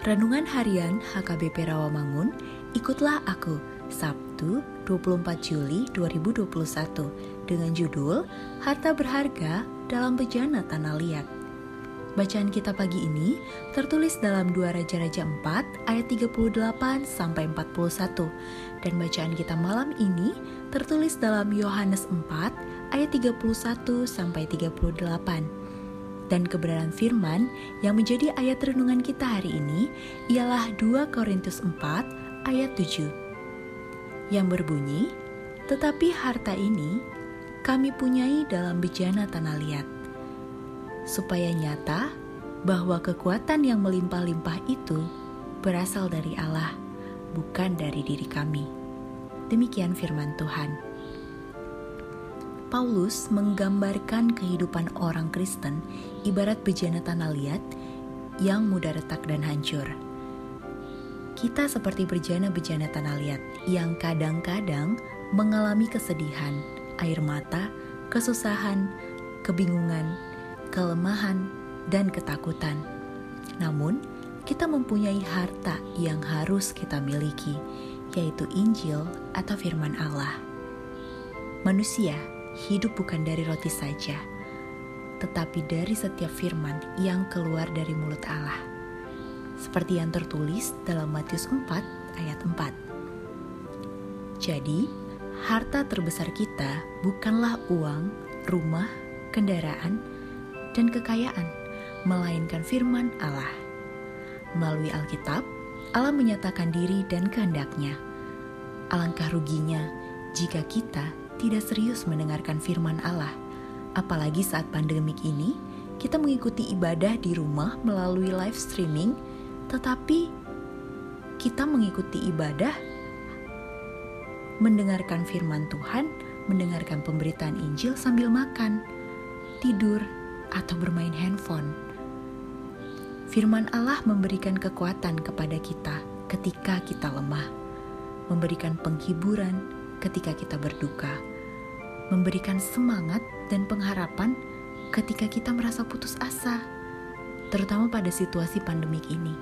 Renungan Harian HKBP Rawamangun, ikutlah aku, Sabtu 24 Juli 2021 dengan judul Harta Berharga dalam Bejana Tanah Liat. Bacaan kita pagi ini tertulis dalam 2 Raja-Raja 4 ayat 38 sampai 41 dan bacaan kita malam ini tertulis dalam Yohanes 4 ayat 31 sampai 38. Dan kebenaran firman yang menjadi ayat renungan kita hari ini ialah 2 Korintus 4 ayat 7 yang berbunyi, Tetapi harta ini kami punyai dalam bejana tanah liat, supaya nyata bahwa kekuatan yang melimpah-limpah itu berasal dari Allah, bukan dari diri kami. Demikian firman Tuhan. Paulus menggambarkan kehidupan orang Kristen ibarat bejana tanah liat yang mudah retak dan hancur. Kita seperti bejana-bejana tanah liat yang kadang-kadang mengalami kesedihan, air mata, kesusahan, kebingungan, kelemahan, dan ketakutan. Namun, kita mempunyai harta yang harus kita miliki, yaitu Injil atau firman Allah. Manusia hidup bukan dari roti saja, tetapi dari setiap firman yang keluar dari mulut Allah. Seperti yang tertulis dalam Matius 4 ayat 4. Jadi, harta terbesar kita bukanlah uang, rumah, kendaraan, dan kekayaan, melainkan firman Allah. Melalui Alkitab, Allah menyatakan diri dan kehendaknya. Alangkah ruginya jika kita tidak serius mendengarkan firman Allah. Apalagi saat pandemik ini, kita mengikuti ibadah di rumah melalui live streaming, tetapi kita mengikuti ibadah mendengarkan firman Tuhan, mendengarkan pemberitaan Injil sambil makan, tidur, atau bermain handphone. Firman Allah memberikan kekuatan kepada kita ketika kita lemah, memberikan penghiburan ketika kita berduka memberikan semangat dan pengharapan ketika kita merasa putus asa, terutama pada situasi pandemik ini.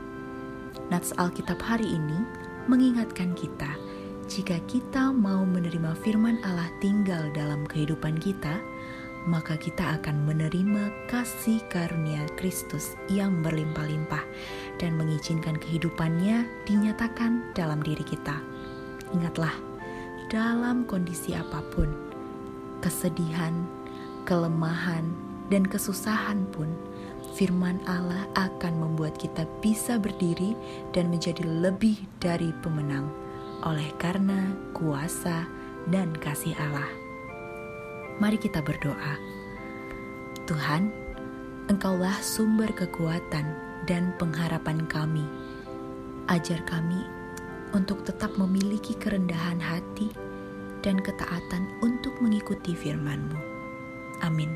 Nats Alkitab hari ini mengingatkan kita, jika kita mau menerima firman Allah tinggal dalam kehidupan kita, maka kita akan menerima kasih karunia Kristus yang berlimpah-limpah dan mengizinkan kehidupannya dinyatakan dalam diri kita. Ingatlah, dalam kondisi apa pun, kesedihan, kelemahan, dan kesusahan pun, firman Allah akan membuat kita bisa berdiri dan menjadi lebih dari pemenang oleh karena kuasa dan kasih Allah. Mari kita berdoa. Tuhan, Engkaulah sumber kekuatan dan pengharapan kami. Ajar kami untuk tetap memiliki kerendahan hati dan ketaatan untuk mengikuti firman-Mu. Amin.